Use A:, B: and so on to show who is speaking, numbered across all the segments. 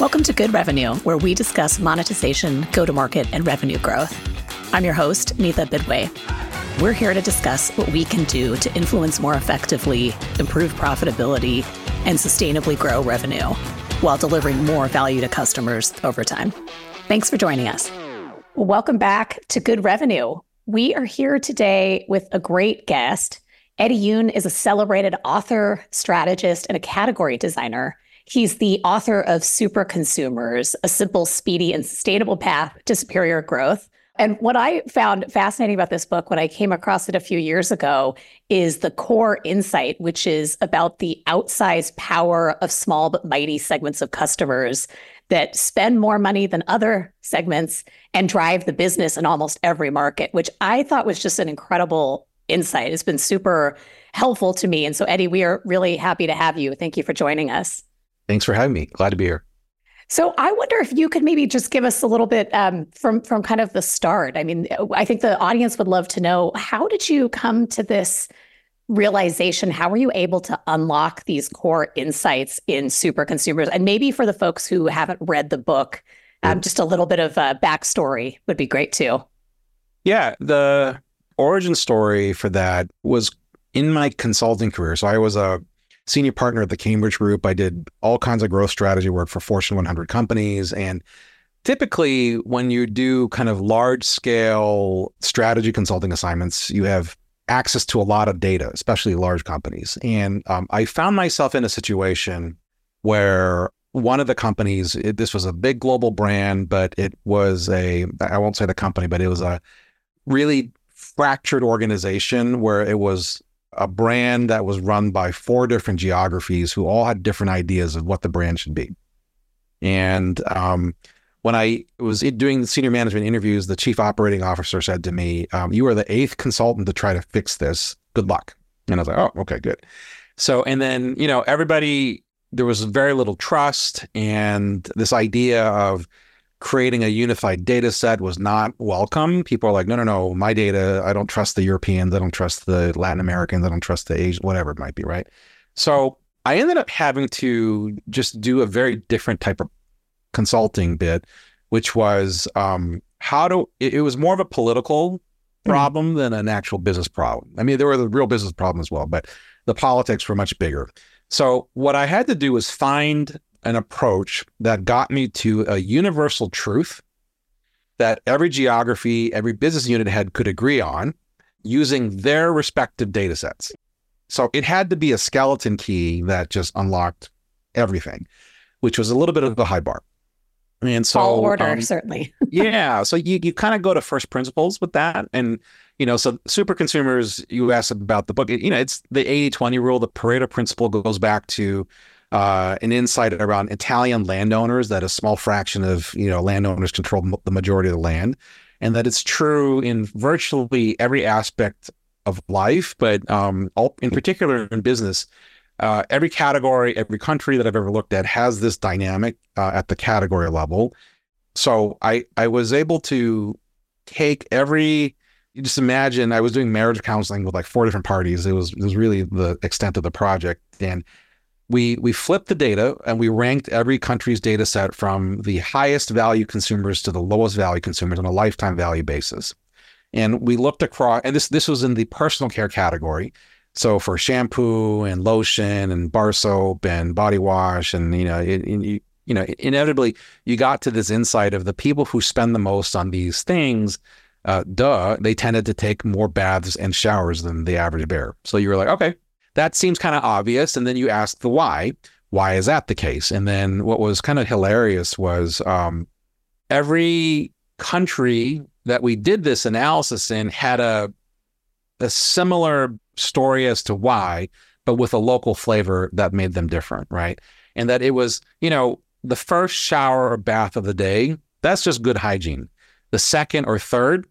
A: Welcome to Good Revenue, where we discuss monetization, go to market, and revenue growth. I'm your host, Neetha Bidway. We're here to discuss what we can do to influence more effectively, improve profitability, and sustainably grow revenue while delivering more value to customers over time. Thanks for joining us. Welcome back to Good Revenue. We are here today with a great guest. Eddie Yoon is a celebrated author, strategist, and a category designer. He's the author of Super Consumers, a simple, speedy, and sustainable path to superior growth. And what I found fascinating about this book when I came across it a few years ago is the core insight, which is about the outsized power of small but mighty segments of customers that spend more money than other segments and drive the business in almost every market, which I thought was just an incredible insight. It's been super helpful to me. And so, Eddie, we are really happy to have you. Thank you for joining us.
B: Thanks for having me. Glad to be here.
A: So I wonder if you could maybe just give us a little bit um, from from kind of the start. I mean, I think the audience would love to know how did you come to this realization? How were you able to unlock these core insights in super consumers? And maybe for the folks who haven't read the book, um, just a little bit of a backstory would be great too.
B: Yeah, the origin story for that was in my consulting career. So I was a senior partner at the Cambridge Group. I did all kinds of growth strategy work for Fortune 100 companies. And typically, when you do kind of large scale strategy consulting assignments, you have access to a lot of data, especially large companies. And um, I found myself in a situation where one of the companies, it, this was a big global brand, but it was a, I won't say the company, but it was a really fractured organization where it was a brand that was run by four different geographies who all had different ideas of what the brand should be. And um, when I was doing the senior management interviews, the chief operating officer said to me, um, "You are the eighth consultant to try to fix this. Good luck." And I was like, "Oh, okay, good." So, and then you know, everybody there was very little trust, and this idea of creating a unified data set was not welcome. People are like, no, no, no, my data, I don't trust the Europeans, I don't trust the Latin Americans, I don't trust the Asian, whatever it might be, right? So I ended up having to just do a very different type of consulting bit, which was um, how to, it, it, was more of a political hmm. problem than an actual business problem. I mean, there were the real business problem as well, but the politics were much bigger. So what I had to do was find an approach that got me to a universal truth that every geography, every business unit head could agree on using their respective data sets. So it had to be a skeleton key that just unlocked everything, which was a little bit of a high bar. And so
A: all order, um, certainly.
B: yeah. So you you kind of go to first principles with that. And, you know, so super consumers, you asked about the book, you know, it's the 80-20 rule, the Pareto principle goes back to uh, an insight around Italian landowners that a small fraction of you know landowners control the majority of the land, and that it's true in virtually every aspect of life, but um, all, in particular in business. Uh, every category, every country that I've ever looked at has this dynamic uh, at the category level. So I I was able to take every you just imagine I was doing marriage counseling with like four different parties. It was it was really the extent of the project, and we we flipped the data and we ranked every country's data set from the highest value consumers to the lowest value consumers on a lifetime value basis. And we looked across, and this this was in the personal care category. So for shampoo and lotion and bar soap and body wash, and you know, it, it, you know, inevitably you got to this insight of the people who spend the most on these things. Uh, duh, they tended to take more baths and showers than the average bear. So you were like, okay, that seems kind of obvious. And then you ask the why. Why is that the case? And then what was kind of hilarious was um, every country that we did this analysis in had a a similar story as to why, but with a local flavor that made them different, right? And that it was, you know, the first shower or bath of the day, that's just good hygiene. The second or third,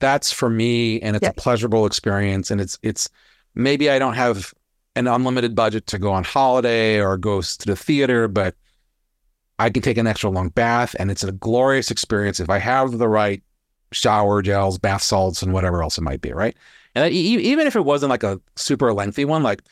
B: that's for me and it's a pleasurable experience and it's it's maybe I don't have an unlimited budget to go on holiday or go to the theater, but I can take an extra long bath and it's a glorious experience if I have the right shower gels, bath salts, and whatever else it might be, right? And even if it wasn't like a super lengthy one, like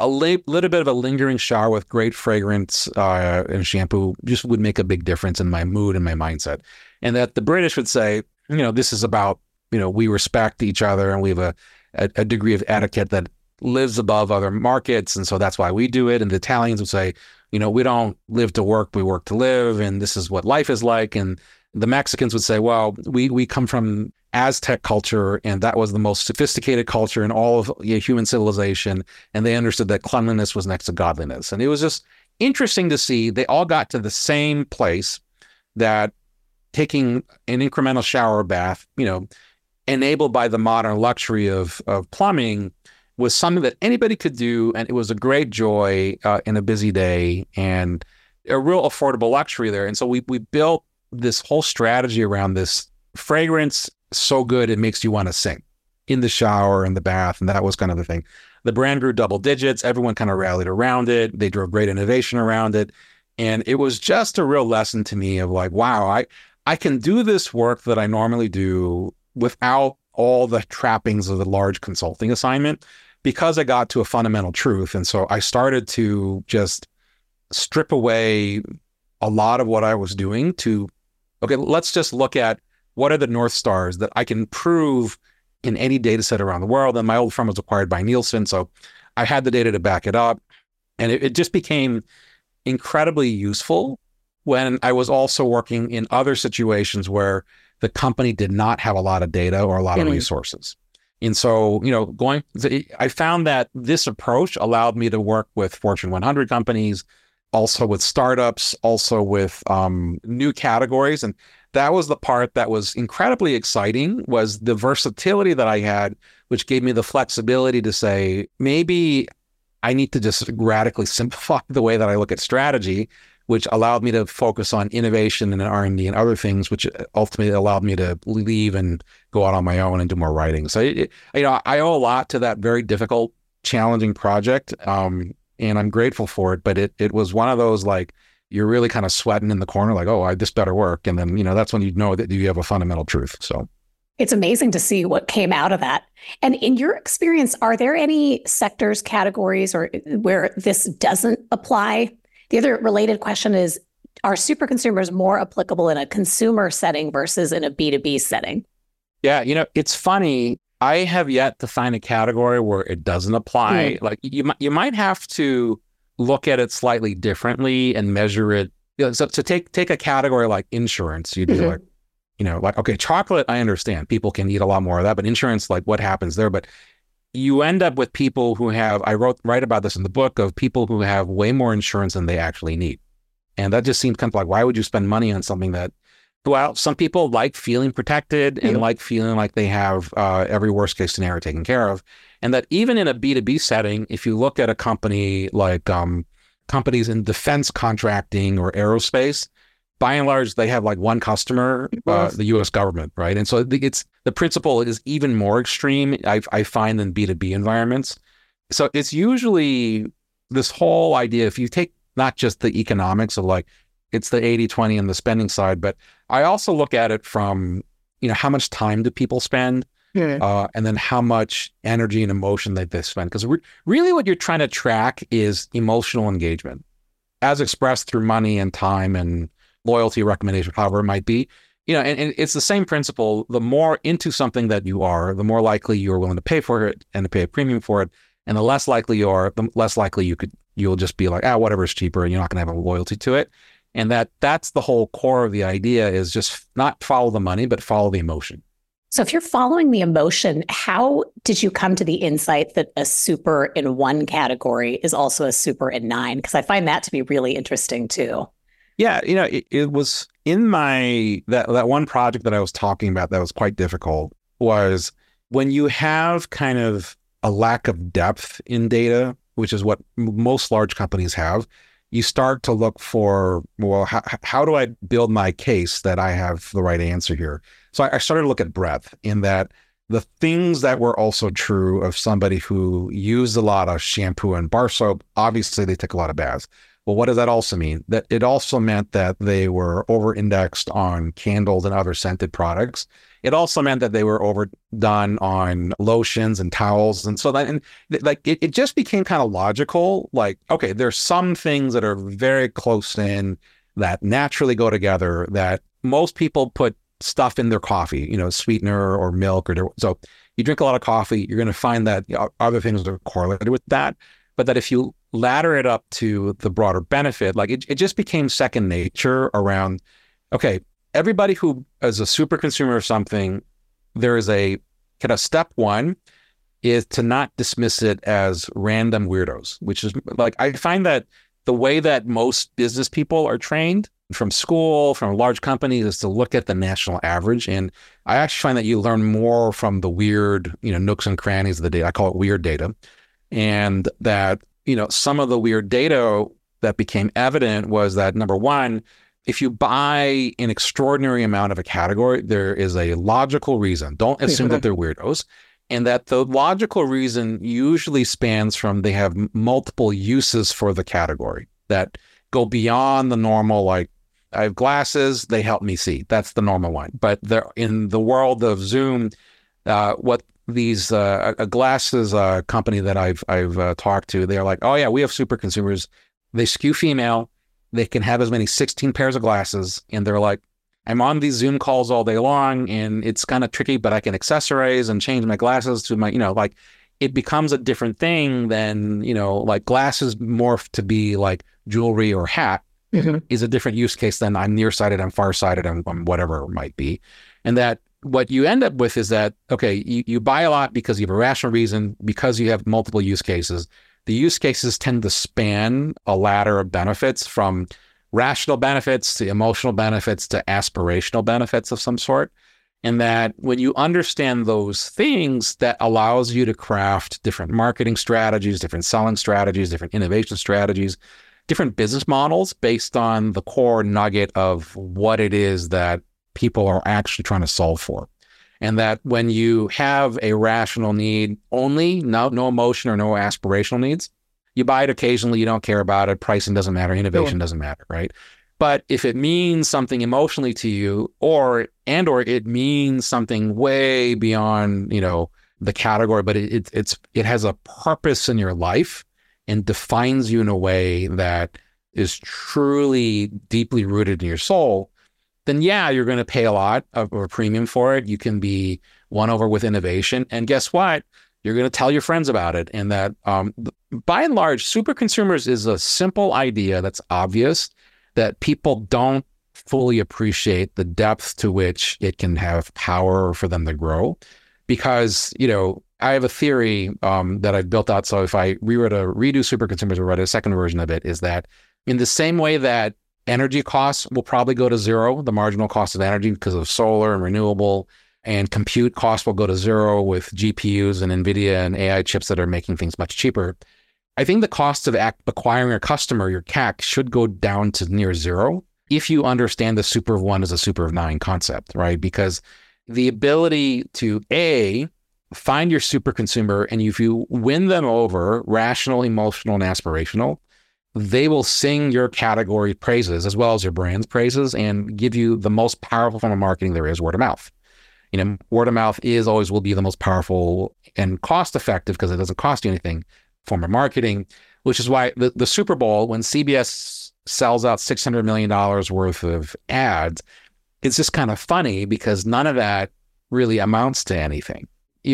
B: a little bit of a lingering shower with great fragrance uh, and shampoo just would make a big difference in my mood and my mindset. And that the British would say, you know, this is about, you know, we respect each other and we have a, a, a degree of etiquette that lives above other markets. And so that's why we do it. And the Italians would say, you know, we don't live to work, we work to live. And this is what life is like. And the Mexicans would say, well, we, we come from Aztec culture, and that was the most sophisticated culture in all of you know, human civilization. And they understood that cleanliness was next to godliness. And it was just interesting to see they all got to the same place that taking an incremental shower bath, you know, enabled by the modern luxury of, of plumbing, was something that anybody could do. And it was a great joy uh, in a busy day and a real affordable luxury there. And so we, we built this whole strategy around this fragrance so good it makes you want to sing in the shower in the bath and that was kind of the thing the brand grew double digits everyone kind of rallied around it they drove great innovation around it and it was just a real lesson to me of like wow i i can do this work that i normally do without all the trappings of the large consulting assignment because i got to a fundamental truth and so i started to just strip away a lot of what i was doing to okay let's just look at what are the North Stars that I can prove in any data set around the world? And my old firm was acquired by Nielsen. So I had the data to back it up. And it, it just became incredibly useful when I was also working in other situations where the company did not have a lot of data or a lot mm-hmm. of resources. And so, you know, going, I found that this approach allowed me to work with Fortune 100 companies, also with startups, also with um, new categories. And that was the part that was incredibly exciting was the versatility that I had, which gave me the flexibility to say, maybe I need to just radically simplify the way that I look at strategy, which allowed me to focus on innovation and R&D and other things, which ultimately allowed me to leave and go out on my own and do more writing. So, it, you know, I owe a lot to that very difficult, challenging project. Um, and I'm grateful for it, but it, it was one of those like, you're really kind of sweating in the corner, like, oh, I, this better work. And then, you know, that's when you know that you have a fundamental truth. So
A: it's amazing to see what came out of that. And in your experience, are there any sectors, categories, or where this doesn't apply? The other related question is Are super consumers more applicable in a consumer setting versus in a B2B setting?
B: Yeah, you know, it's funny. I have yet to find a category where it doesn't apply. Mm. Like you, you might have to look at it slightly differently and measure it. You know, so to take take a category like insurance, you'd be mm-hmm. like, you know, like okay, chocolate, I understand people can eat a lot more of that, but insurance, like what happens there? But you end up with people who have. I wrote write about this in the book of people who have way more insurance than they actually need, and that just seems kind of like why would you spend money on something that well, some people like feeling protected and like feeling like they have uh, every worst case scenario taken care of. And that even in a B2B setting, if you look at a company like um, companies in defense contracting or aerospace, by and large, they have like one customer, uh, the U.S. government, right? And so it's the principle is even more extreme. I, I find than B two B environments. So it's usually this whole idea. If you take not just the economics of like it's the 80 20 and the spending side, but I also look at it from, you know, how much time do people spend? Yeah. Uh, and then how much energy and emotion that they spend. Because re- really, what you're trying to track is emotional engagement, as expressed through money and time and loyalty, recommendation, however it might be. You know, and, and it's the same principle. The more into something that you are, the more likely you're willing to pay for it and to pay a premium for it. And the less likely you are, the less likely you could you'll just be like, ah, whatever is cheaper, and you're not going to have a loyalty to it and that that's the whole core of the idea is just not follow the money but follow the emotion
A: so if you're following the emotion how did you come to the insight that a super in one category is also a super in nine because i find that to be really interesting too
B: yeah you know it, it was in my that that one project that i was talking about that was quite difficult was when you have kind of a lack of depth in data which is what most large companies have you start to look for, well, how, how do I build my case that I have the right answer here? So I, I started to look at breadth in that the things that were also true of somebody who used a lot of shampoo and bar soap, obviously they took a lot of baths. Well, what does that also mean? That it also meant that they were over indexed on candles and other scented products. It also meant that they were overdone on lotions and towels. And so that, and like, it, it just became kind of logical. Like, okay, there's some things that are very close in that naturally go together that most people put stuff in their coffee, you know, sweetener or milk or so you drink a lot of coffee, you're going to find that other things are correlated with that. But that if you ladder it up to the broader benefit, like it, it just became second nature around, okay, everybody who is a super consumer of something, there is a kind of step one is to not dismiss it as random weirdos, which is like, I find that the way that most business people are trained from school, from large companies, is to look at the national average. And I actually find that you learn more from the weird, you know, nooks and crannies of the data. I call it weird data. And that, you know, some of the weird data that became evident was that number one, if you buy an extraordinary amount of a category, there is a logical reason. Don't assume that they're weirdos. And that the logical reason usually spans from they have multiple uses for the category that go beyond the normal, like I have glasses, they help me see. That's the normal one. But there, in the world of Zoom, uh, what these uh, a glasses uh, company that I've I've uh, talked to, they're like, oh yeah, we have super consumers. They skew female. They can have as many 16 pairs of glasses, and they're like, I'm on these Zoom calls all day long, and it's kind of tricky, but I can accessorize and change my glasses to my, you know, like it becomes a different thing than you know, like glasses morph to be like jewelry or hat mm-hmm. is a different use case than I'm nearsighted, I'm farsighted, I'm, I'm whatever it might be. And that what you end up with is that, okay, you, you buy a lot because you have a rational reason, because you have multiple use cases. The use cases tend to span a ladder of benefits from rational benefits to emotional benefits to aspirational benefits of some sort. And that when you understand those things, that allows you to craft different marketing strategies, different selling strategies, different innovation strategies different business models based on the core nugget of what it is that people are actually trying to solve for. And that when you have a rational need only, no, no emotion or no aspirational needs, you buy it occasionally, you don't care about it, pricing doesn't matter, innovation sure. doesn't matter, right? But if it means something emotionally to you, or and or it means something way beyond, you know, the category, but it, it it's it has a purpose in your life, and defines you in a way that is truly deeply rooted in your soul, then yeah, you're going to pay a lot of a premium for it. You can be won over with innovation. And guess what? You're going to tell your friends about it. And that um, by and large, super consumers is a simple idea that's obvious that people don't fully appreciate the depth to which it can have power for them to grow. Because, you know, I have a theory um, that I've built out. So if I rewrote a redo superconsumers or write a second version of it, is that in the same way that energy costs will probably go to zero, the marginal cost of energy because of solar and renewable, and compute costs will go to zero with GPUs and NVIDIA and AI chips that are making things much cheaper. I think the cost of acquiring a customer, your CAC, should go down to near zero if you understand the super of one is a super of nine concept, right? Because the ability to A, find your super consumer and if you win them over rational emotional and aspirational they will sing your category praises as well as your brand's praises and give you the most powerful form of marketing there is word of mouth. You know word of mouth is always will be the most powerful and cost effective because it doesn't cost you anything form of marketing which is why the, the super bowl when cbs sells out $600 million worth of ads it's just kind of funny because none of that really amounts to anything.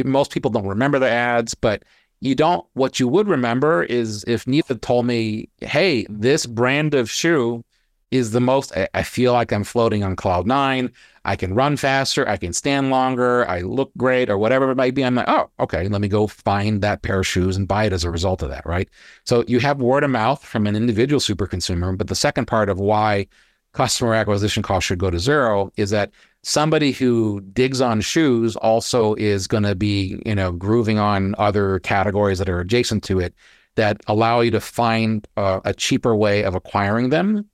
B: Most people don't remember the ads, but you don't. What you would remember is if Neetha told me, "Hey, this brand of shoe is the most." I, I feel like I'm floating on cloud nine. I can run faster. I can stand longer. I look great, or whatever it might be. I'm like, oh, okay. Let me go find that pair of shoes and buy it as a result of that, right? So you have word of mouth from an individual super consumer, but the second part of why customer acquisition cost should go to zero is that somebody who digs on shoes also is going to be, you know, grooving on other categories that are adjacent to it that allow you to find a, a cheaper way of acquiring them.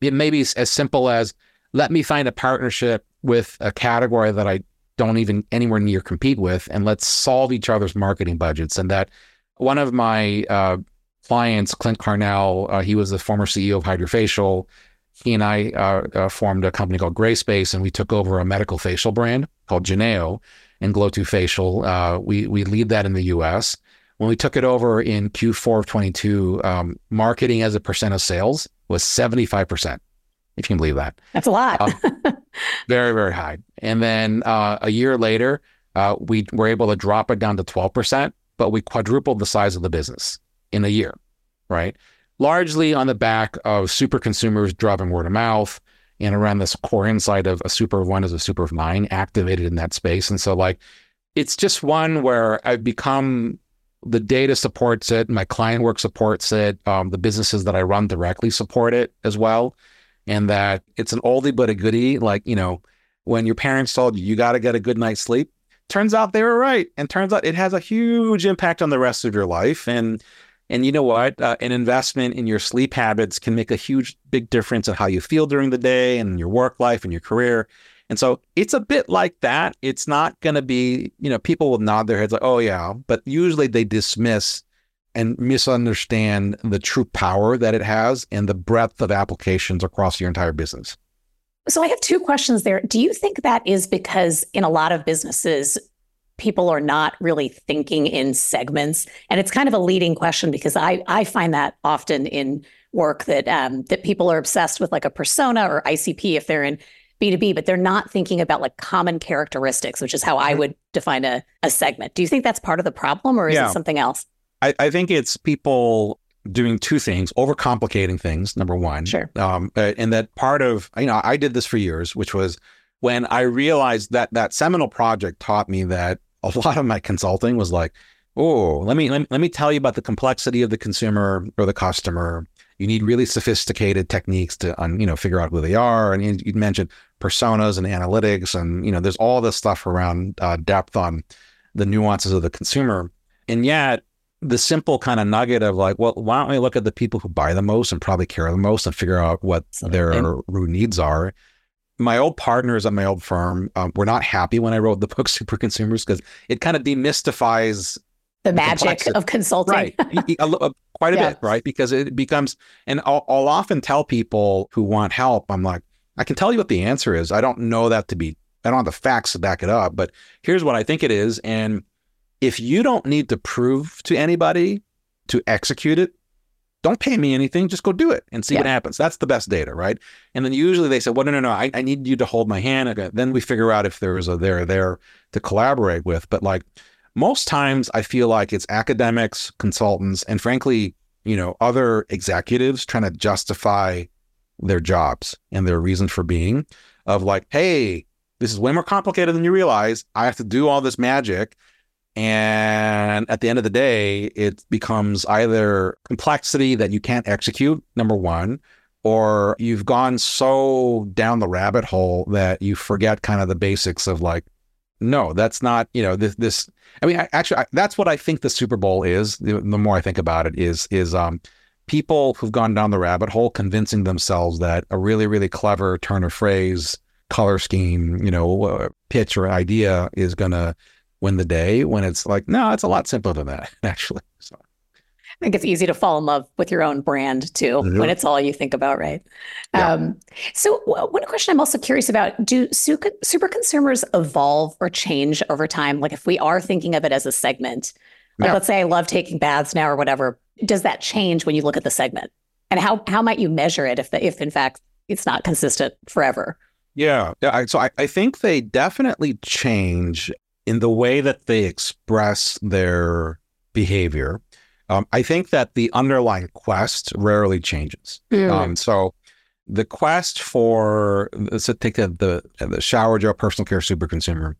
B: It may be as simple as let me find a partnership with a category that I don't even anywhere near compete with, and let's solve each other's marketing budgets. And that one of my uh, clients, Clint Carnell, uh, he was the former CEO of HydraFacial. He and I uh, uh, formed a company called Grayspace, and we took over a medical facial brand called Geneo and Glo2Facial. Uh, we we lead that in the U.S. When we took it over in Q4 of 22, um, marketing as a percent of sales was 75 percent. If you can believe that,
A: that's a lot. Uh,
B: very very high. And then uh, a year later, we were able to drop it down to 12 percent, but we quadrupled the size of the business in a year, right? Largely on the back of super consumers driving word of mouth and around this core insight of a super of one is a super of nine activated in that space. And so, like, it's just one where I've become the data supports it, my client work supports it, um, the businesses that I run directly support it as well. And that it's an oldie but a goodie. Like, you know, when your parents told you, you got to get a good night's sleep, turns out they were right. And turns out it has a huge impact on the rest of your life. And and you know what? Uh, an investment in your sleep habits can make a huge, big difference in how you feel during the day and your work life and your career. And so it's a bit like that. It's not going to be, you know, people will nod their heads like, oh, yeah. But usually they dismiss and misunderstand the true power that it has and the breadth of applications across your entire business.
A: So I have two questions there. Do you think that is because in a lot of businesses, people are not really thinking in segments. And it's kind of a leading question because i i find that often in work that um, that people are obsessed with like a persona or icp if they're in b2b but they're not thinking about like common characteristics which is how i mm-hmm. would define a, a segment. Do you think that's part of the problem or is yeah. it something else?
B: I, I think it's people doing two things overcomplicating things number one.
A: Sure.
B: Um, and that part of you know i did this for years which was when I realized that that seminal project taught me that a lot of my consulting was like, oh, let me, let me let me tell you about the complexity of the consumer or the customer. You need really sophisticated techniques to you know figure out who they are. And you mentioned personas and analytics, and you know there's all this stuff around uh, depth on the nuances of the consumer. And yet, the simple kind of nugget of like, well, why don't we look at the people who buy the most and probably care the most and figure out what their root needs are? My old partners at my old firm um, were not happy when I wrote the book Super Consumers because it kind of demystifies
A: the, the magic of consulting.
B: Right. Quite a yeah. bit, right? Because it becomes, and I'll, I'll often tell people who want help, I'm like, I can tell you what the answer is. I don't know that to be, I don't have the facts to back it up, but here's what I think it is. And if you don't need to prove to anybody to execute it, don't pay me anything. Just go do it and see yeah. what happens. That's the best data, right? And then usually they say, well, no, no, no, I, I need you to hold my hand. Okay. Then we figure out if there is a there there to collaborate with. But like most times, I feel like it's academics, consultants, and frankly, you know, other executives trying to justify their jobs and their reason for being of like, hey, this is way more complicated than you realize. I have to do all this magic. And at the end of the day, it becomes either complexity that you can't execute, number one, or you've gone so down the rabbit hole that you forget kind of the basics of like, no, that's not, you know, this, this, I mean, I, actually, I, that's what I think the Super Bowl is. The, the more I think about it is, is, um, people who've gone down the rabbit hole convincing themselves that a really, really clever turn of phrase, color scheme, you know, uh, pitch or idea is going to win the day when it's like, no, it's a lot simpler than that, actually. So.
A: I think it's easy to fall in love with your own brand too mm-hmm. when it's all you think about, right? Yeah. Um, so, one question I'm also curious about: Do super, super consumers evolve or change over time? Like, if we are thinking of it as a segment, like yeah. let's say I love taking baths now or whatever, does that change when you look at the segment? And how how might you measure it if the, if in fact it's not consistent forever?
B: Yeah, yeah. So I, I think they definitely change in the way that they express their behavior. Um, I think that the underlying quest rarely changes. Mm. Um, so the quest for let's take the, the, the shower gel personal care super consumer.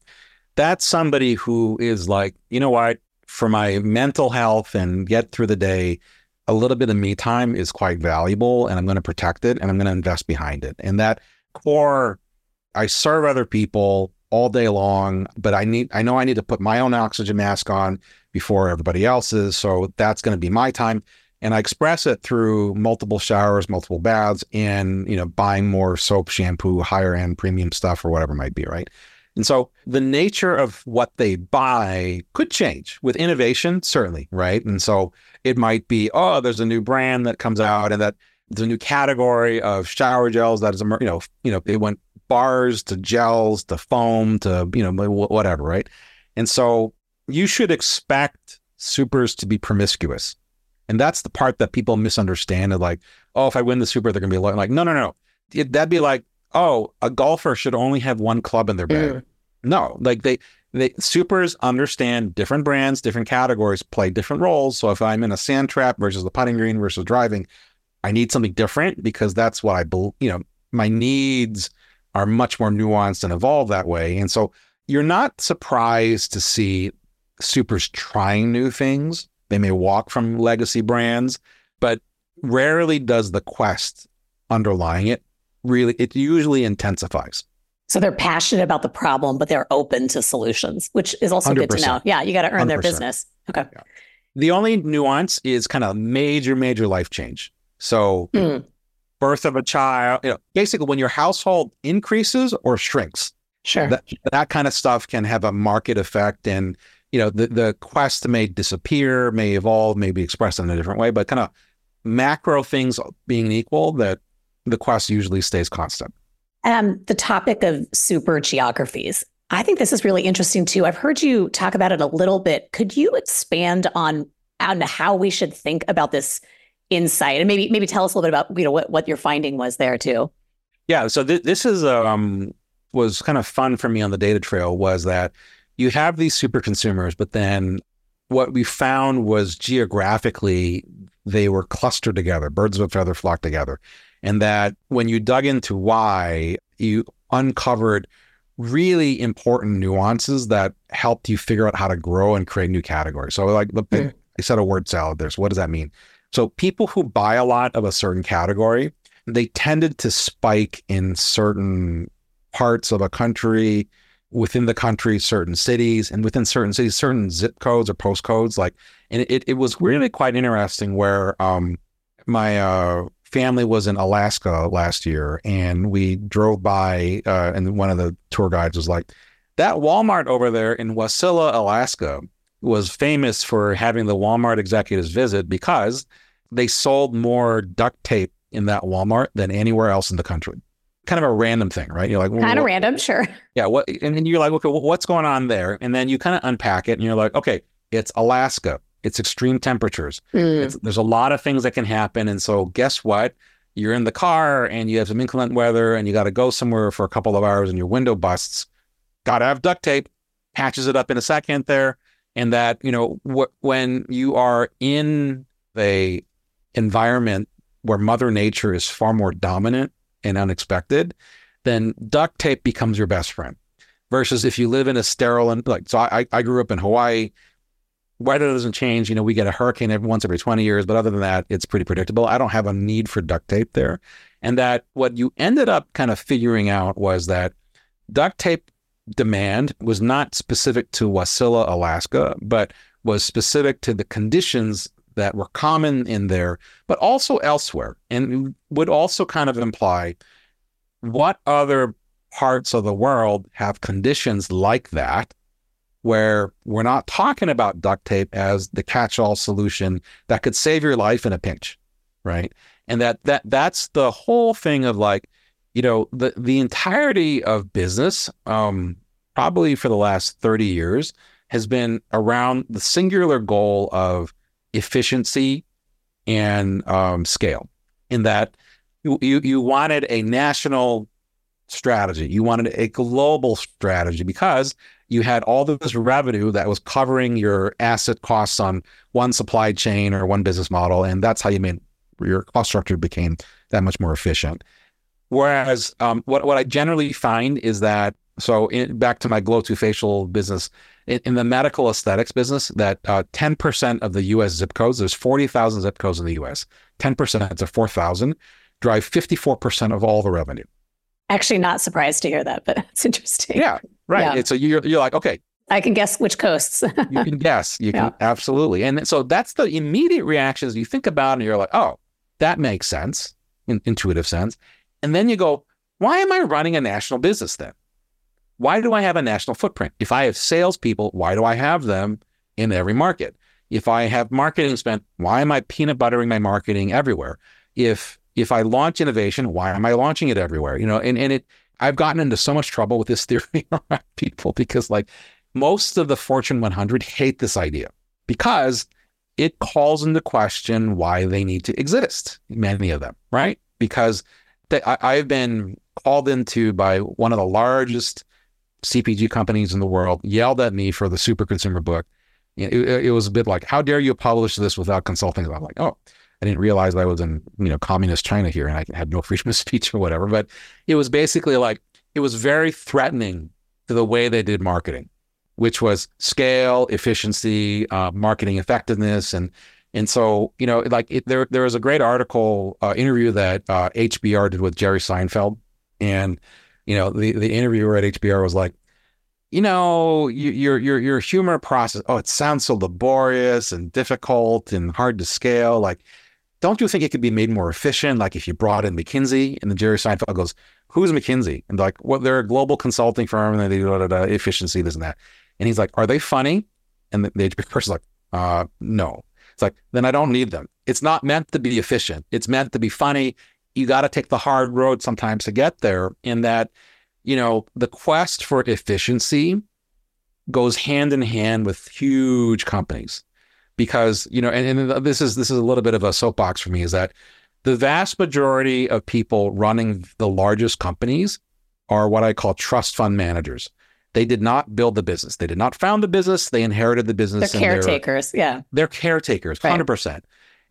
B: That's somebody who is like, you know what, for my mental health and get through the day, a little bit of me time is quite valuable, and I'm going to protect it and I'm going to invest behind it. And that core, I serve other people all day long, but I need I know I need to put my own oxygen mask on before everybody else's. So that's going to be my time. And I express it through multiple showers, multiple baths, and you know, buying more soap, shampoo, higher end premium stuff or whatever might be, right? And so the nature of what they buy could change with innovation, certainly, right? And so it might be, oh, there's a new brand that comes out and that there's a new category of shower gels that is, you know, you know, it went bars to gels to foam to, you know, whatever, right? And so you should expect supers to be promiscuous. And that's the part that people misunderstand. Like, oh, if I win the super, they're going to be like, no, no, no. That'd be like, oh, a golfer should only have one club in their bag. Mm. No, like they, they supers understand different brands, different categories play different roles. So if I'm in a sand trap versus the putting green versus driving, I need something different because that's what I believe. You know, my needs are much more nuanced and evolved that way. And so you're not surprised to see supers trying new things. They may walk from legacy brands, but rarely does the quest underlying it really, it usually intensifies.
A: So they're passionate about the problem, but they're open to solutions, which is also 100%. good to know. Yeah, you got to earn 100%. their business. Okay. Yeah.
B: The only nuance is kind of major, major life change. So, mm. Birth of a child, you know, basically when your household increases or shrinks.
A: Sure.
B: That, that kind of stuff can have a market effect and you know, the, the quest may disappear, may evolve, may be expressed in a different way, but kind of macro things being equal, that the quest usually stays constant.
A: Um, the topic of super geographies. I think this is really interesting too. I've heard you talk about it a little bit. Could you expand on, on how we should think about this insight and maybe maybe tell us a little bit about you know what, what your finding was there too?
B: Yeah, so th- this is um was kind of fun for me on the data trail was that you have these super consumers, but then what we found was geographically they were clustered together, birds of a feather flock together. And that when you dug into why, you uncovered really important nuances that helped you figure out how to grow and create new categories. So, like the, mm. I said a word salad there. So, what does that mean? So, people who buy a lot of a certain category, they tended to spike in certain parts of a country within the country, certain cities, and within certain cities, certain zip codes or postcodes. Like, and it, it was really quite interesting where um, my uh, family was in Alaska last year, and we drove by, uh, and one of the tour guides was like, that Walmart over there in Wasilla, Alaska, was famous for having the Walmart executives visit because they sold more duct tape in that Walmart than anywhere else in the country kind of a random thing, right? You're like,
A: well, kind of random, sure.
B: Yeah. What, and then you're like, okay, what's going on there? And then you kind of unpack it and you're like, okay, it's Alaska. It's extreme temperatures. Mm. It's, there's a lot of things that can happen. And so guess what? You're in the car and you have some inclement weather and you got to go somewhere for a couple of hours and your window busts. Got to have duct tape, patches it up in a second there. And that, you know, wh- when you are in a environment where Mother Nature is far more dominant and unexpected, then duct tape becomes your best friend. Versus if you live in a sterile and like so I I grew up in Hawaii. Weather doesn't change. You know, we get a hurricane every once every 20 years, but other than that, it's pretty predictable. I don't have a need for duct tape there. And that what you ended up kind of figuring out was that duct tape demand was not specific to Wasilla, Alaska, but was specific to the conditions that were common in there, but also elsewhere, and would also kind of imply what other parts of the world have conditions like that, where we're not talking about duct tape as the catch-all solution that could save your life in a pinch, right? And that that that's the whole thing of like, you know, the the entirety of business, um, probably for the last thirty years, has been around the singular goal of efficiency and um, scale. In that you, you you wanted a national strategy, you wanted a global strategy because you had all this revenue that was covering your asset costs on one supply chain or one business model, and that's how you made your cost structure became that much more efficient. Whereas um, what what I generally find is that so in, back to my Glo2Facial business, in, in the medical aesthetics business that uh, 10% of the US zip codes, there's 40,000 zip codes in the US, 10% to 4,000 drive 54% of all the revenue.
A: Actually, not surprised to hear that, but it's interesting.
B: Yeah, right. Yeah. so you're, you're like, okay.
A: I can guess which coasts.
B: you can guess. You can yeah. absolutely. And so that's the immediate reactions you think about, and you're like, oh, that makes sense, in, intuitive sense. And then you go, why am I running a national business then? Why do I have a national footprint? If I have salespeople, why do I have them in every market? If I have marketing spent, why am I peanut buttering my marketing everywhere? If if I launch innovation, why am I launching it everywhere? You know, and, and it I've gotten into so much trouble with this theory around people because like most of the Fortune 100 hate this idea because it calls into question why they need to exist, many of them, right? Because they, I, have been called into by one of the largest CPG companies in the world, yelled at me for the super consumer book. It, it, was a bit like, how dare you publish this without consulting? I'm like, oh, I didn't realize I was in, you know, communist China here and I had no freedom of speech or whatever. But it was basically like, it was very threatening to the way they did marketing, which was scale, efficiency, uh, marketing effectiveness. And and so, you know, like it, there, there was a great article, uh, interview that uh, HBR did with Jerry Seinfeld. And you know, the, the interviewer at HBR was like, you know, your your your humor process. Oh, it sounds so laborious and difficult and hard to scale. Like, don't you think it could be made more efficient? Like if you brought in McKinsey and the Jerry Seinfeld goes, who's McKinsey? And like, well, they're a global consulting firm and they do da, da, efficiency, this and that. And he's like, are they funny? And the, the HBR person's like, uh, no. It's like, then I don't need them. It's not meant to be efficient. It's meant to be funny you got to take the hard road sometimes to get there. In that, you know, the quest for efficiency goes hand in hand with huge companies because you know and, and, this is this is a little bit of a soapbox for me is that the vast majority of people running the largest companies are what I call trust fund managers. They did not build the business. They did not found the business. They inherited the business.
A: They're caretakers. They're, yeah.
B: They're caretakers, 100%.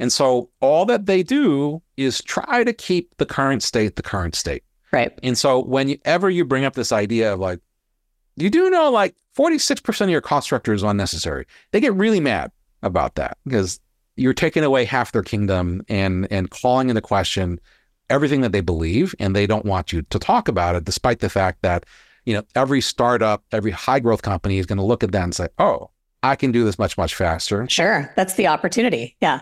B: And so all that they do is try to keep the current state the current state.
A: Right.
B: And so whenever you bring up this idea of like, you do know like 46% of your cost structure is unnecessary, they get really mad about that because you're taking away half their kingdom and and calling into question everything that they believe and they don't want you to talk about it despite the fact that you know every startup every high growth company is going to look at that and say oh i can do this much much faster.
A: Sure. That's the opportunity. Yeah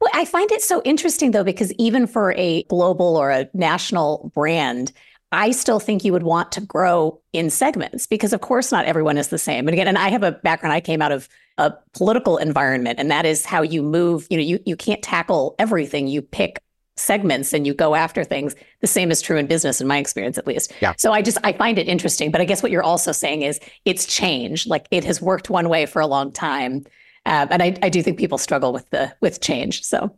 A: well, I find it so interesting though, because even for a global or a national brand, I still think you would want to grow in segments because, of course, not everyone is the same. And again, and I have a background, I came out of a political environment, and that is how you move. You know, you, you can't tackle everything. You pick segments and you go after things. The same is true in business, in my experience, at least.
B: Yeah.
A: So I just, I find it interesting. But I guess what you're also saying is it's changed. Like it has worked one way for a long time. Uh, and I, I do think people struggle with the with change. So,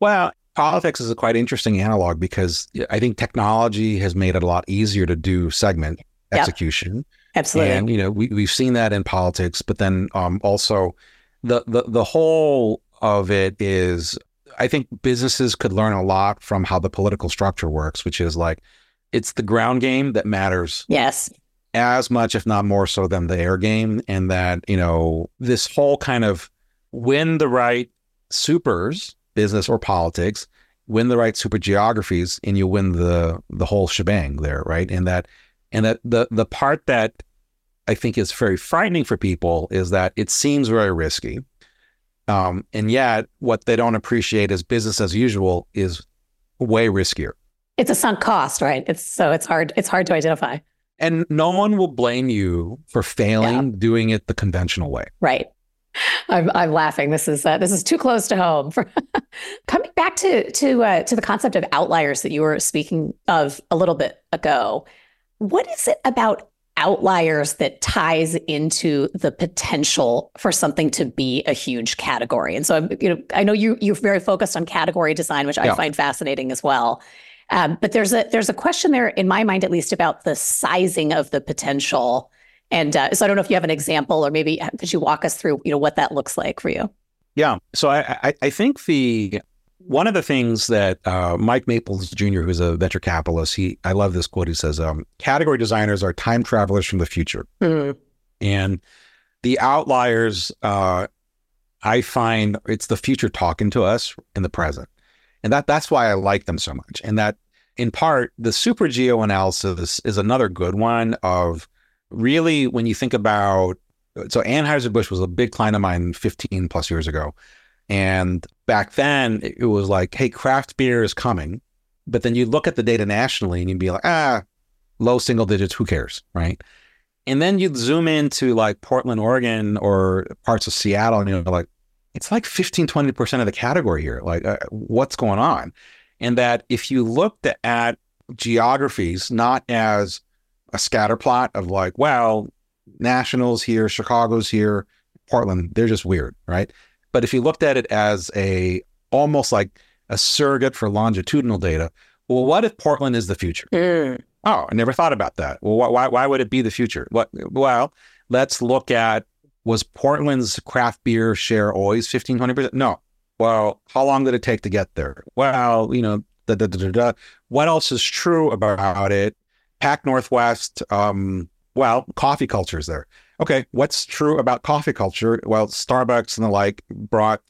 B: well, politics is a quite interesting analog because I think technology has made it a lot easier to do segment yep. execution.
A: Absolutely.
B: And you know, we we've seen that in politics, but then um, also the the the whole of it is I think businesses could learn a lot from how the political structure works, which is like it's the ground game that matters.
A: Yes
B: as much, if not more so, than the air game. And that, you know, this whole kind of win the right supers, business or politics, win the right super geographies, and you win the the whole shebang there, right? And that and that the the part that I think is very frightening for people is that it seems very risky. Um, and yet what they don't appreciate as business as usual is way riskier.
A: It's a sunk cost, right? It's so it's hard it's hard to identify.
B: And no one will blame you for failing yeah. doing it the conventional way.
A: Right. I'm, I'm laughing. This is uh, this is too close to home. For coming back to to uh, to the concept of outliers that you were speaking of a little bit ago. What is it about outliers that ties into the potential for something to be a huge category? And so, I'm, you know, I know you you're very focused on category design, which I find fascinating as well. Um, but there's a there's a question there in my mind, at least, about the sizing of the potential. And uh, so I don't know if you have an example, or maybe uh, could you walk us through, you know, what that looks like for you?
B: Yeah. So I I, I think the one of the things that uh, Mike Maples Jr., who's a venture capitalist, he I love this quote. He says, um, "Category designers are time travelers from the future," mm-hmm. and the outliers. Uh, I find it's the future talking to us in the present. And that that's why I like them so much. And that in part, the super geo analysis is another good one of really when you think about so Anheuser-Busch was a big client of mine 15 plus years ago. And back then it was like, hey, craft beer is coming. But then you look at the data nationally and you'd be like, ah, low single digits, who cares? Right. And then you'd zoom into like Portland, Oregon, or parts of Seattle, and you're like, it's like 15, 20% of the category here. Like, uh, what's going on? And that if you looked at geographies not as a scatter plot of like, well, Nationals here, Chicago's here, Portland, they're just weird, right? But if you looked at it as a almost like a surrogate for longitudinal data, well, what if Portland is the future? Mm. Oh, I never thought about that. Well, why, why would it be the future? What? Well, let's look at was Portland's craft beer share always 15, 20%? No. Well, how long did it take to get there? Well, you know, da, da, da, what else is true about it? Pac Northwest, um, well, coffee culture is there. Okay, what's true about coffee culture? Well, Starbucks and the like brought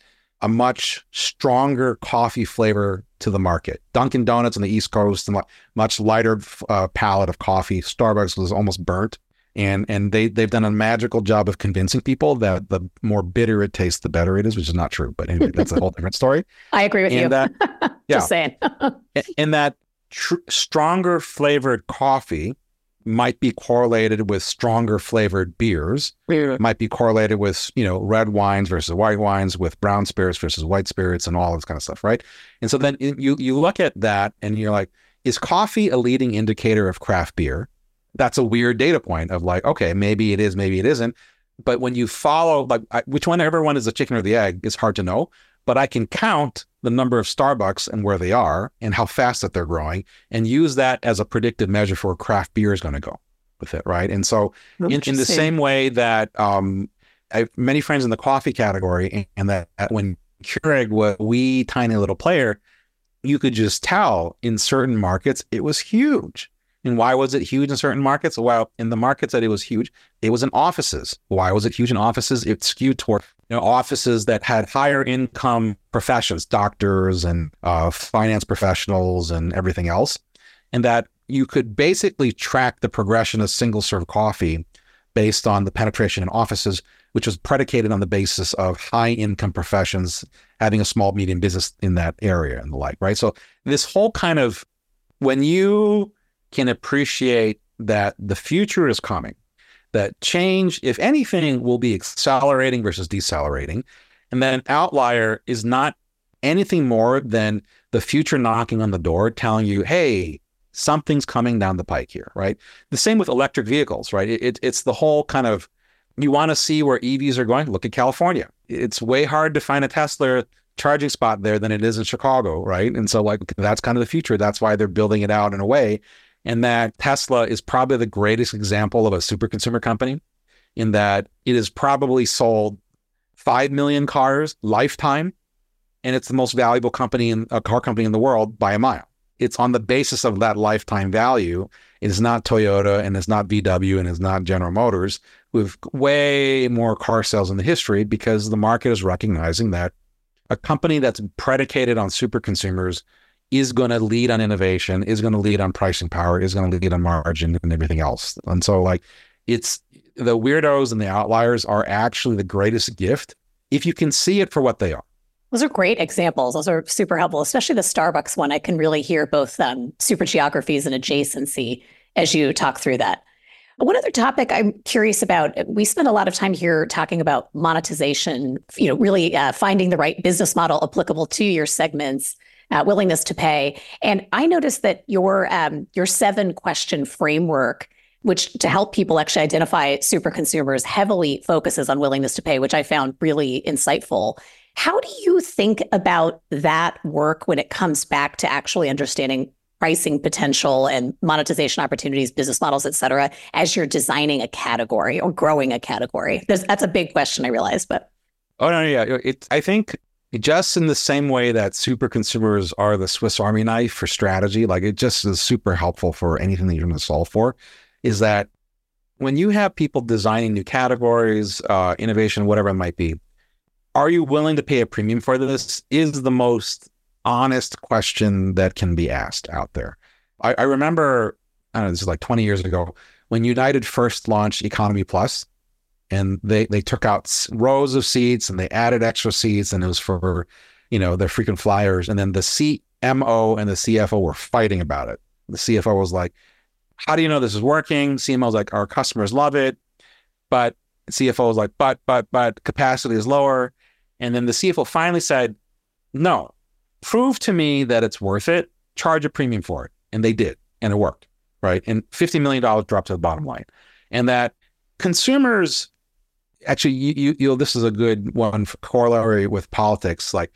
B: a much stronger coffee flavor to the market. Dunkin' Donuts on the East Coast, and much lighter uh, palette of coffee. Starbucks was almost burnt, and and they they've done a magical job of convincing people that the more bitter it tastes, the better it is, which is not true. But anyway, that's a whole different story.
A: I agree with and you. That, yeah, Just saying.
B: and that tr- stronger flavored coffee might be correlated with stronger flavored beers. Might be correlated with you know red wines versus white wines, with brown spirits versus white spirits, and all this kind of stuff, right? And so then you you look at that and you're like, is coffee a leading indicator of craft beer? That's a weird data point of like, okay, maybe it is, maybe it isn't. But when you follow like which one, everyone is the chicken or the egg, is hard to know. But I can count the number of Starbucks and where they are and how fast that they're growing and use that as a predictive measure for craft beer is going to go with it, right? And so, in, in, the same way that um, I have many friends in the coffee category, and that when Keurig was a wee tiny little player, you could just tell in certain markets it was huge. And why was it huge in certain markets? Well, in the markets that it was huge, it was in offices. Why was it huge in offices? It skewed toward you know, offices that had higher income professions, doctors and uh, finance professionals and everything else, and that you could basically track the progression of single serve coffee based on the penetration in offices, which was predicated on the basis of high income professions having a small medium business in that area and the like, right? So this whole kind of when you can appreciate that the future is coming that change, if anything, will be accelerating versus decelerating. And then outlier is not anything more than the future knocking on the door telling you, hey, something's coming down the pike here, right? The same with electric vehicles, right? It, it, it's the whole kind of you want to see where EVs are going, look at California. It's way hard to find a Tesla charging spot there than it is in Chicago, right? And so, like, that's kind of the future. That's why they're building it out in a way and that Tesla is probably the greatest example of a super consumer company in that it has probably sold 5 million cars lifetime and it's the most valuable company in a car company in the world by a mile. It's on the basis of that lifetime value. It is not Toyota and it's not VW and it's not General Motors with way more car sales in the history because the market is recognizing that a company that's predicated on super consumers is going to lead on innovation, is going to lead on pricing power, is going to lead on margin and everything else. And so, like, it's the weirdos and the outliers are actually the greatest gift if you can see it for what they are.
A: Those are great examples. Those are super helpful, especially the Starbucks one. I can really hear both um, super geographies and adjacency as you talk through that. One other topic I'm curious about, we spend a lot of time here talking about monetization, you know, really uh, finding the right business model applicable to your segments uh, willingness to pay. And I noticed that your um, your seven question framework, which to help people actually identify super consumers, heavily focuses on willingness to pay, which I found really insightful. How do you think about that work when it comes back to actually understanding pricing potential and monetization opportunities, business models, et cetera, as you're designing a category or growing a category? There's, that's a big question, I realize, but.
B: Oh no, yeah. It, I think just in the same way that super consumers are the Swiss Army knife for strategy, like it just is super helpful for anything that you're going to solve for, is that when you have people designing new categories, uh, innovation, whatever it might be, are you willing to pay a premium for this? Is the most honest question that can be asked out there. I, I remember, I know, this is like 20 years ago, when United first launched Economy Plus, and they they took out rows of seats and they added extra seats and it was for you know their frequent flyers and then the CMO and the CFO were fighting about it. The CFO was like, how do you know this is working? CMO's like, our customers love it. But CFO was like, but, but, but capacity is lower. And then the CFO finally said, no, prove to me that it's worth it, charge a premium for it. And they did, and it worked, right? And $50 million dropped to the bottom line. And that consumers, actually, you, you, you know, this is a good one for corollary with politics. Like,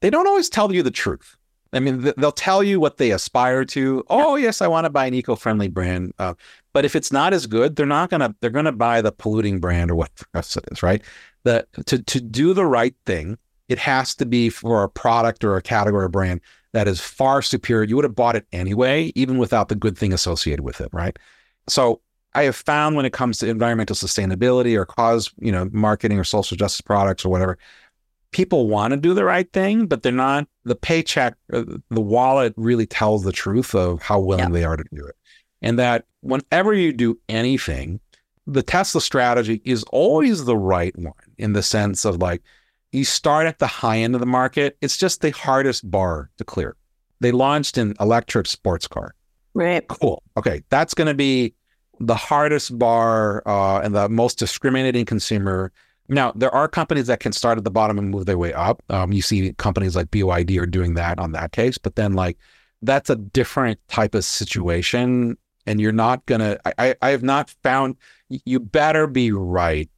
B: they don't always tell you the truth. I mean, th- they'll tell you what they aspire to. Oh, yes, I want to buy an eco-friendly brand. Uh, but if it's not as good, they're not gonna they're gonna buy the polluting brand or what else it is, right? The to to do the right thing, it has to be for a product or a category or brand that is far superior. You would have bought it anyway, even without the good thing associated with it, right? So I have found when it comes to environmental sustainability or cause, you know, marketing or social justice products or whatever, people want to do the right thing, but they're not, the paycheck, uh, the wallet really tells the truth of how willing they are to do it. And that whenever you do anything, the Tesla strategy is always the right one in the sense of like, you start at the high end of the market. It's just the hardest bar to clear. They launched an electric sports car.
A: Right.
B: Cool. Okay. That's going to be the hardest bar uh, and the most discriminating consumer now, there are companies that can start at the bottom and move their way up. Um, you see companies like BYD are doing that on that case, but then like that's a different type of situation. And you're not gonna. I, I have not found. You better be right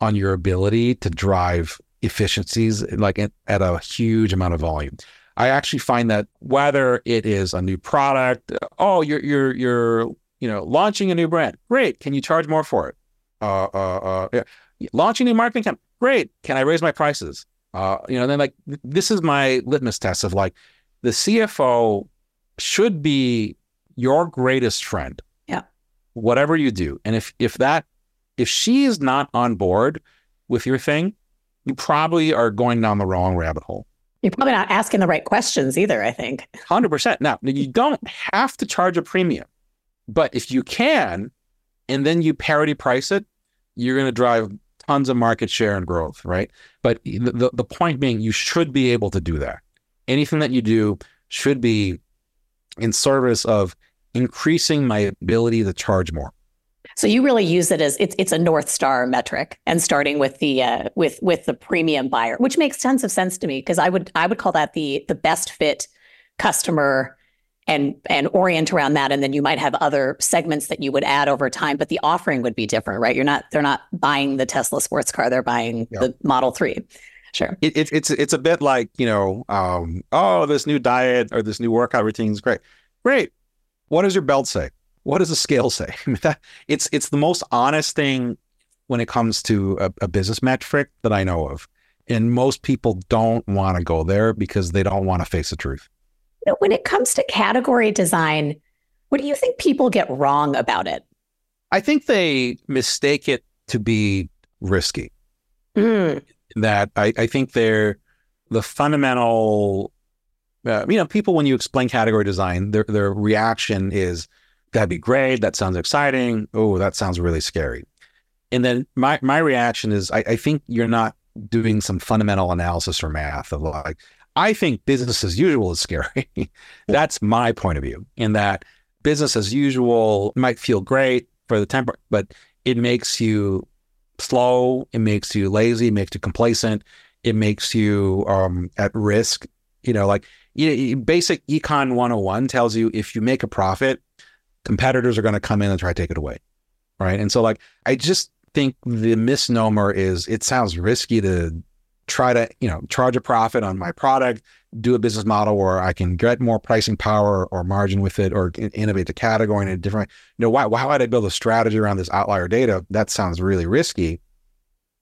B: on your ability to drive efficiencies like at, at a huge amount of volume. I actually find that whether it is a new product, oh, you're you're you're you know launching a new brand, great. Can you charge more for it? Uh, uh, uh, yeah launching a new marketing campaign. Great. Can I raise my prices? Uh, you know, then like this is my litmus test of like the CFO should be your greatest friend.
A: Yeah.
B: Whatever you do. And if if that if she is not on board with your thing, you probably are going down the wrong rabbit hole.
A: You're probably not asking the right questions either, I think.
B: 100%. Now, you don't have to charge a premium, but if you can, and then you parity price it, you're going to drive tons of market share and growth, right? But the, the point being, you should be able to do that. Anything that you do should be in service of increasing my ability to charge more.
A: So you really use it as it's it's a north star metric, and starting with the uh, with with the premium buyer, which makes tons of sense to me because I would I would call that the the best fit customer and and orient around that and then you might have other segments that you would add over time but the offering would be different right? You're not they're not buying the tesla sports car they're buying the model 3 sure.
B: It, it, it's it's a bit like you know um, oh this new diet or this new workout routine is great. Great. What does your belt say? What does the scale say? That, it's it's the most honest thing when it comes to a, a business metric that i know of. And most people don't want to go there because they don't want to face the truth
A: when it comes to category design, what do you think people get wrong about it?
B: I think they mistake it to be risky.
A: Mm.
B: That I, I think they're the fundamental. Uh, you know, people when you explain category design, their their reaction is that'd be great. That sounds exciting. Oh, that sounds really scary. And then my my reaction is I, I think you're not doing some fundamental analysis or math of like I think business as usual is scary. That's my point of view, in that business as usual might feel great for the temper, but it makes you slow, it makes you lazy, it makes you complacent, it makes you um, at risk. You know, like you know, basic econ 101 tells you if you make a profit, competitors are going to come in and try to take it away. Right. And so, like, I just think the misnomer is it sounds risky to try to you know charge a profit on my product do a business model where i can get more pricing power or margin with it or innovate the category in a different you know why, why would i build a strategy around this outlier data? That sounds really risky.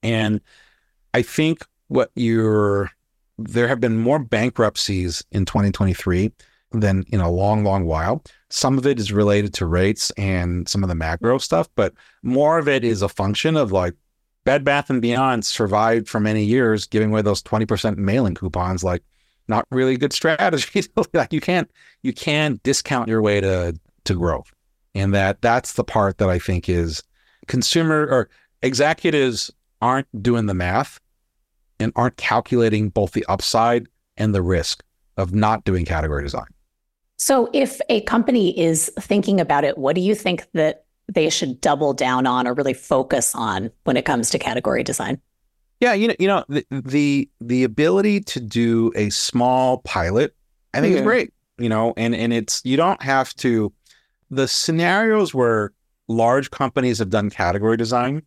B: And i think what you're there have been more bankruptcies in 2023 than in a long long while. Some of it is related to rates and some of the macro stuff but more of it is a function of like Bed Bath and Beyond survived for many years, giving away those twenty percent mailing coupons. Like, not really good strategy. like, you can't you can't discount your way to to growth, and that that's the part that I think is consumer or executives aren't doing the math and aren't calculating both the upside and the risk of not doing category design.
A: So, if a company is thinking about it, what do you think that they should double down on or really focus on when it comes to category design?
B: Yeah, you know, you know, the the, the ability to do a small pilot, I think mm-hmm. is great. You know, and and it's you don't have to. The scenarios where large companies have done category design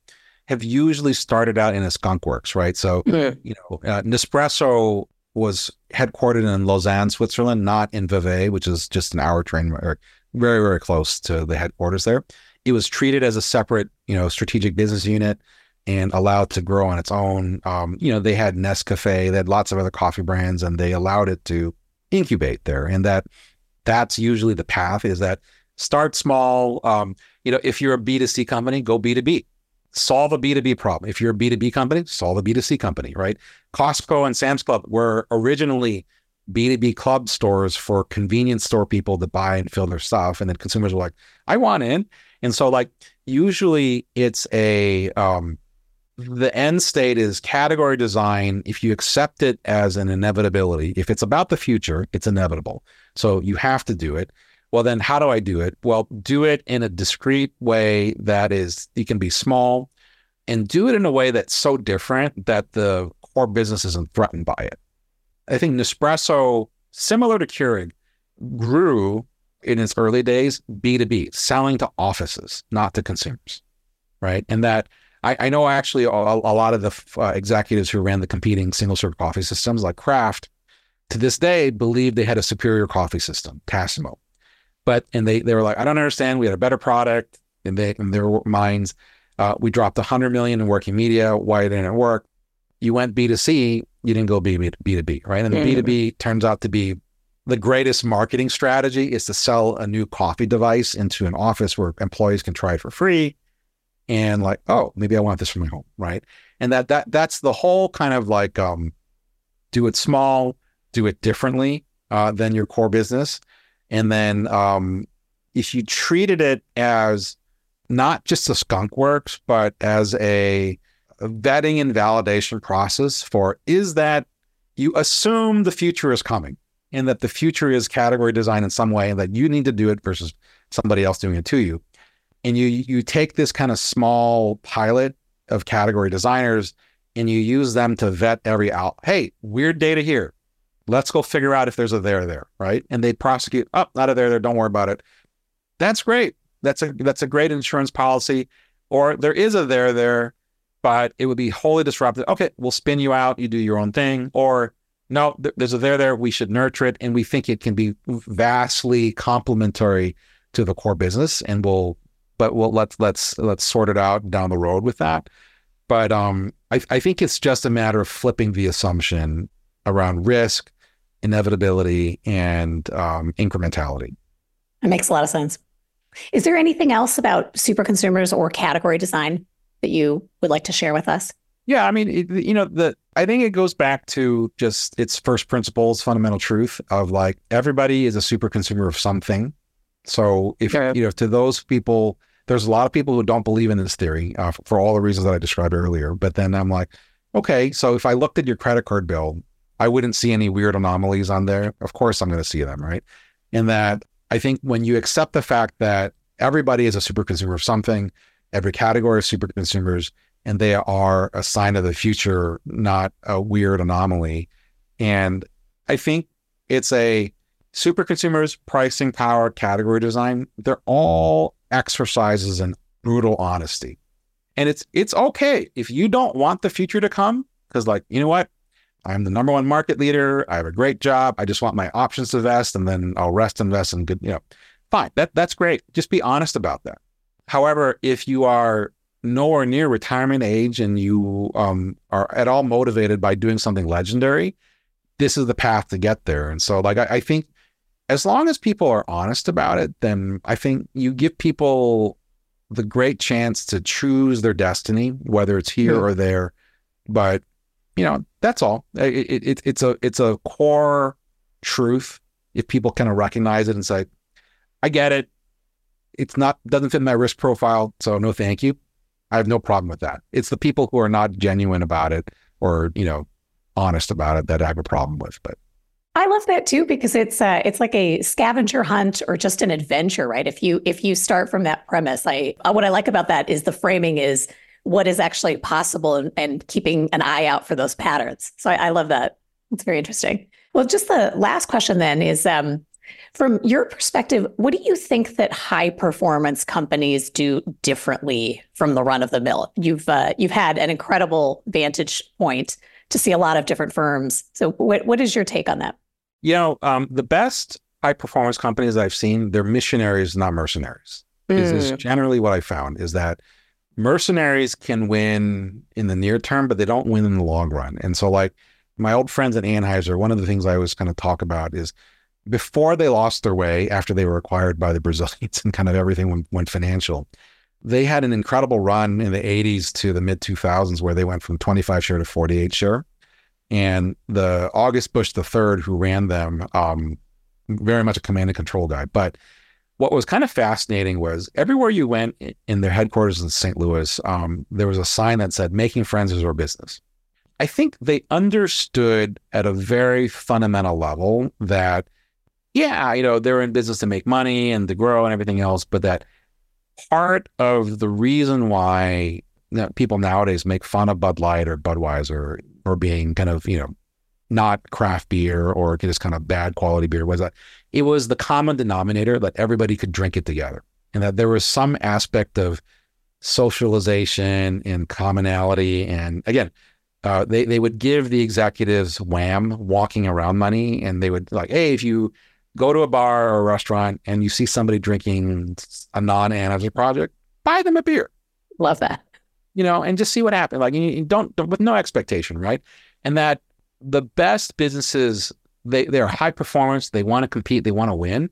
B: have usually started out in a skunk works, right? So, mm-hmm. you know, uh, Nespresso was headquartered in Lausanne, Switzerland, not in Vevey, which is just an hour train or very, very close to the headquarters there. It was treated as a separate, you know, strategic business unit and allowed to grow on its own. Um, you know, they had Nescafe, they had lots of other coffee brands, and they allowed it to incubate there. And that that's usually the path is that start small. Um, you know, if you're a B2C company, go B2B. Solve a B2B problem. If you're a B2B company, solve a B2C company, right? Costco and Sam's Club were originally B2B club stores for convenience store people to buy and fill their stuff. And then consumers were like, I want in. And so like usually it's a um, the end state is category design. If you accept it as an inevitability, if it's about the future, it's inevitable. So you have to do it. Well, then how do I do it? Well, do it in a discrete way that is, you can be small and do it in a way that's so different that the core business isn't threatened by it. I think Nespresso, similar to Keurig, grew in its early days B2B, selling to offices, not to consumers, right? And that I, I know actually a, a, lot of the uh, executives who ran the competing single serve coffee systems like Kraft to this day believe they had a superior coffee system, Tassimo. But and they they were like, I don't understand. We had a better product in, they, in their minds. Uh, we dropped 100 million in working media. Why didn't it work? You went B2C, you didn't go B, B2B, right? And the mm-hmm. B2B turns out to be the greatest marketing strategy is to sell a new coffee device into an office where employees can try it for free. And like, oh, maybe I want this for my home, right? And that that that's the whole kind of like um, do it small, do it differently uh, than your core business, and then um, if you treated it as not just a skunk works, but as a, a vetting and validation process for is that you assume the future is coming and that the future is category design in some way and that you need to do it versus somebody else doing it to you and you you take this kind of small pilot of category designers and you use them to vet every out. Hey, weird data here. Let's go figure out if there's a there there, right? And they prosecute. Oh, not a there there. Don't worry about it. That's great. That's a that's a great insurance policy. Or there is a there there, but it would be wholly disruptive. Okay, we'll spin you out. You do your own thing. Or no, there's a there there. We should nurture it, and we think it can be vastly complementary to the core business, and we'll but we'll let's let's let's sort it out down the road with that. But um, I, I think it's just a matter of flipping the assumption around risk, inevitability, and um, incrementality.
A: It makes a lot of sense. Is there anything else about super consumers or category design that you would like to share with us?
B: Yeah, I mean, it, you know, the I think it goes back to just its first principles, fundamental truth of like everybody is a super consumer of something. So if yeah. you know, to those people there's a lot of people who don't believe in this theory uh, for all the reasons that I described earlier. But then I'm like, okay, so if I looked at your credit card bill, I wouldn't see any weird anomalies on there. Of course, I'm going to see them, right? And that I think when you accept the fact that everybody is a super consumer of something, every category of super consumers, and they are a sign of the future, not a weird anomaly. And I think it's a super consumers, pricing power, category design, they're all exercises in brutal honesty. And it's it's okay if you don't want the future to come, because like, you know what? I'm the number one market leader. I have a great job. I just want my options to vest and then I'll rest and vest and good, you know. Fine. That that's great. Just be honest about that. However, if you are nowhere near retirement age and you um, are at all motivated by doing something legendary, this is the path to get there. And so, like, I, I think as long as people are honest about it, then I think you give people the great chance to choose their destiny, whether it's here yeah. or there. But you know, that's all. It, it, it's a it's a core truth. If people kind of recognize it and say, "I get it," it's not doesn't fit my risk profile, so no, thank you. I have no problem with that. It's the people who are not genuine about it or you know honest about it that I have a problem with. But
A: I love that too because it's uh, it's like a scavenger hunt or just an adventure, right? If you if you start from that premise, I uh, what I like about that is the framing is what is actually possible and, and keeping an eye out for those patterns. So I, I love that. It's very interesting. Well, just the last question then is um, from your perspective, what do you think that high performance companies do differently from the run of the mill? You've uh, you've had an incredible vantage point to see a lot of different firms. So, what what is your take on that?
B: You know, um, the best high performance companies I've seen, they're missionaries, not mercenaries. Mm. Is, is generally what I found is that mercenaries can win in the near term, but they don't win in the long run. And so, like my old friends at Anheuser, one of the things I always kind of talk about is before they lost their way after they were acquired by the Brazilians and kind of everything went, went financial, they had an incredible run in the 80s to the mid 2000s where they went from 25 share to 48 share. And the August Busch III, who ran them, um, very much a command and control guy. But what was kind of fascinating was everywhere you went in their headquarters in St. Louis, um, there was a sign that said, making friends is our business. I think they understood at a very fundamental level that, yeah, you know, they're in business to make money and to grow and everything else, but that part of the reason why you know, people nowadays make fun of Bud Light or Budweiser or being kind of, you know, not craft beer or just kind of bad quality beer was that it was the common denominator that everybody could drink it together and that there was some aspect of socialization and commonality. And again, uh, they, they would give the executives wham walking around money and they would like, hey, if you go to a bar or a restaurant and you see somebody drinking a non-Anheuser project, buy them a beer.
A: Love that.
B: You know, and just see what happens. Like you don't, don't with no expectation, right? And that the best businesses they they are high performance. They want to compete. They want to win,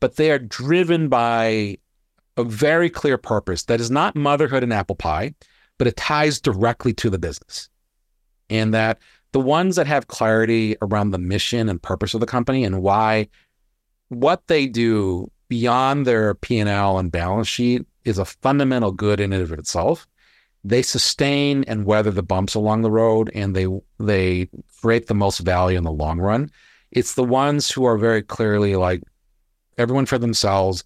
B: but they are driven by a very clear purpose that is not motherhood and apple pie, but it ties directly to the business, and that the ones that have clarity around the mission and purpose of the company and why what they do beyond their P&L and balance sheet is a fundamental good in and of itself. They sustain and weather the bumps along the road and they they create the most value in the long run. It's the ones who are very clearly like everyone for themselves.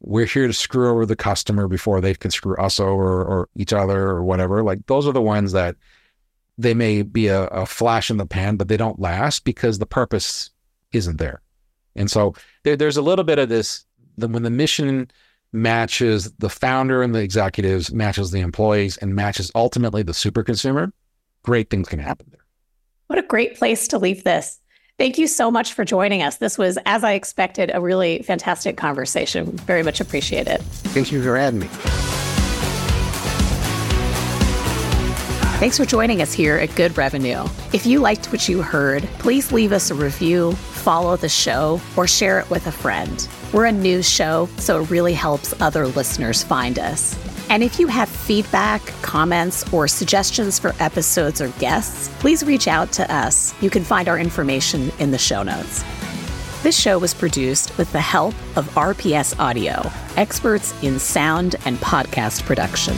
B: We're here to screw over the customer before they can screw us over or each other or whatever. Like those are the ones that they may be a, a flash in the pan, but they don't last because the purpose isn't there. And so there, there's a little bit of this the, when the mission matches the founder and the executives, matches the employees, and matches ultimately the super consumer, great things can happen there.
A: What a great place to leave this. Thank you so much for joining us. This was, as I expected, a really fantastic conversation. Very much appreciate it.
B: Thank you for having me.
A: Thanks for joining us here at Good Revenue. If you liked what you heard, please leave us a review, follow the show, or share it with a friend. We're a news show, so it really helps other listeners find us. And if you have feedback, comments, or suggestions for episodes or guests, please reach out to us. You can find our information in the show notes. This show was produced with the help of RPS Audio, experts in sound and podcast production.